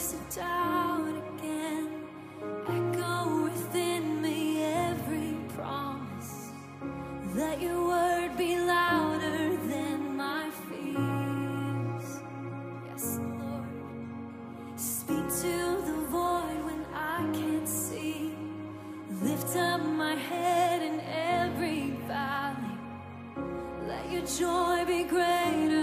voice of doubt again echo within me every promise that your word be louder than my fears. Yes lord speak to the void when i can't see. Lift up my head in every valley. Let your joy be greater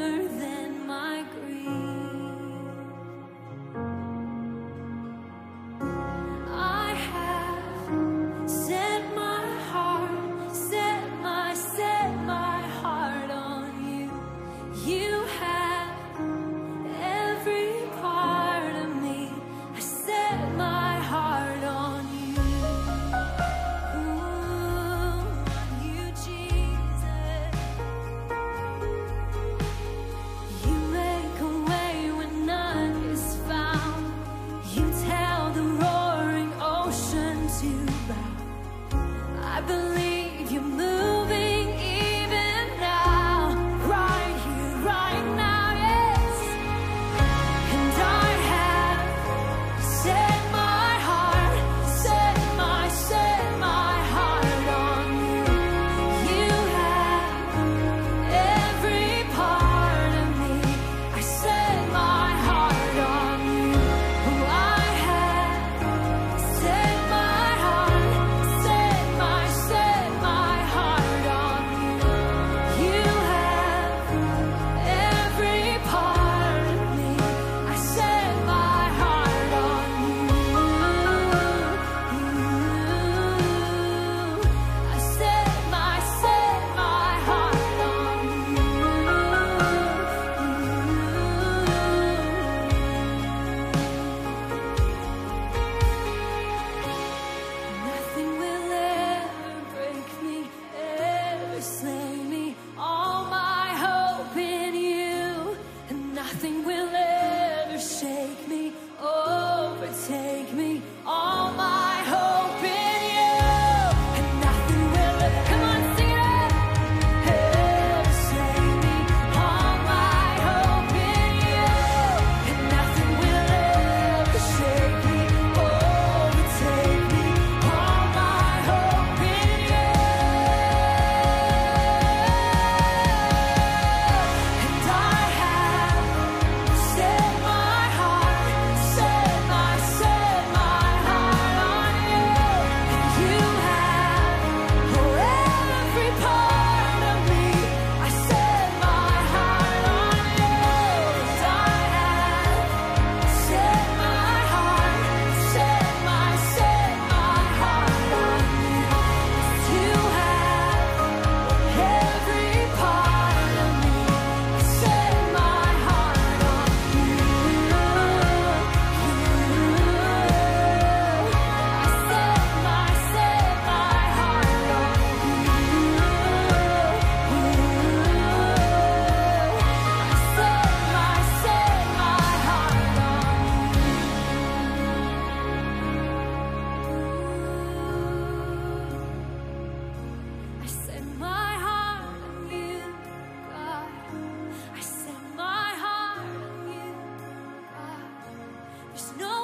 There's no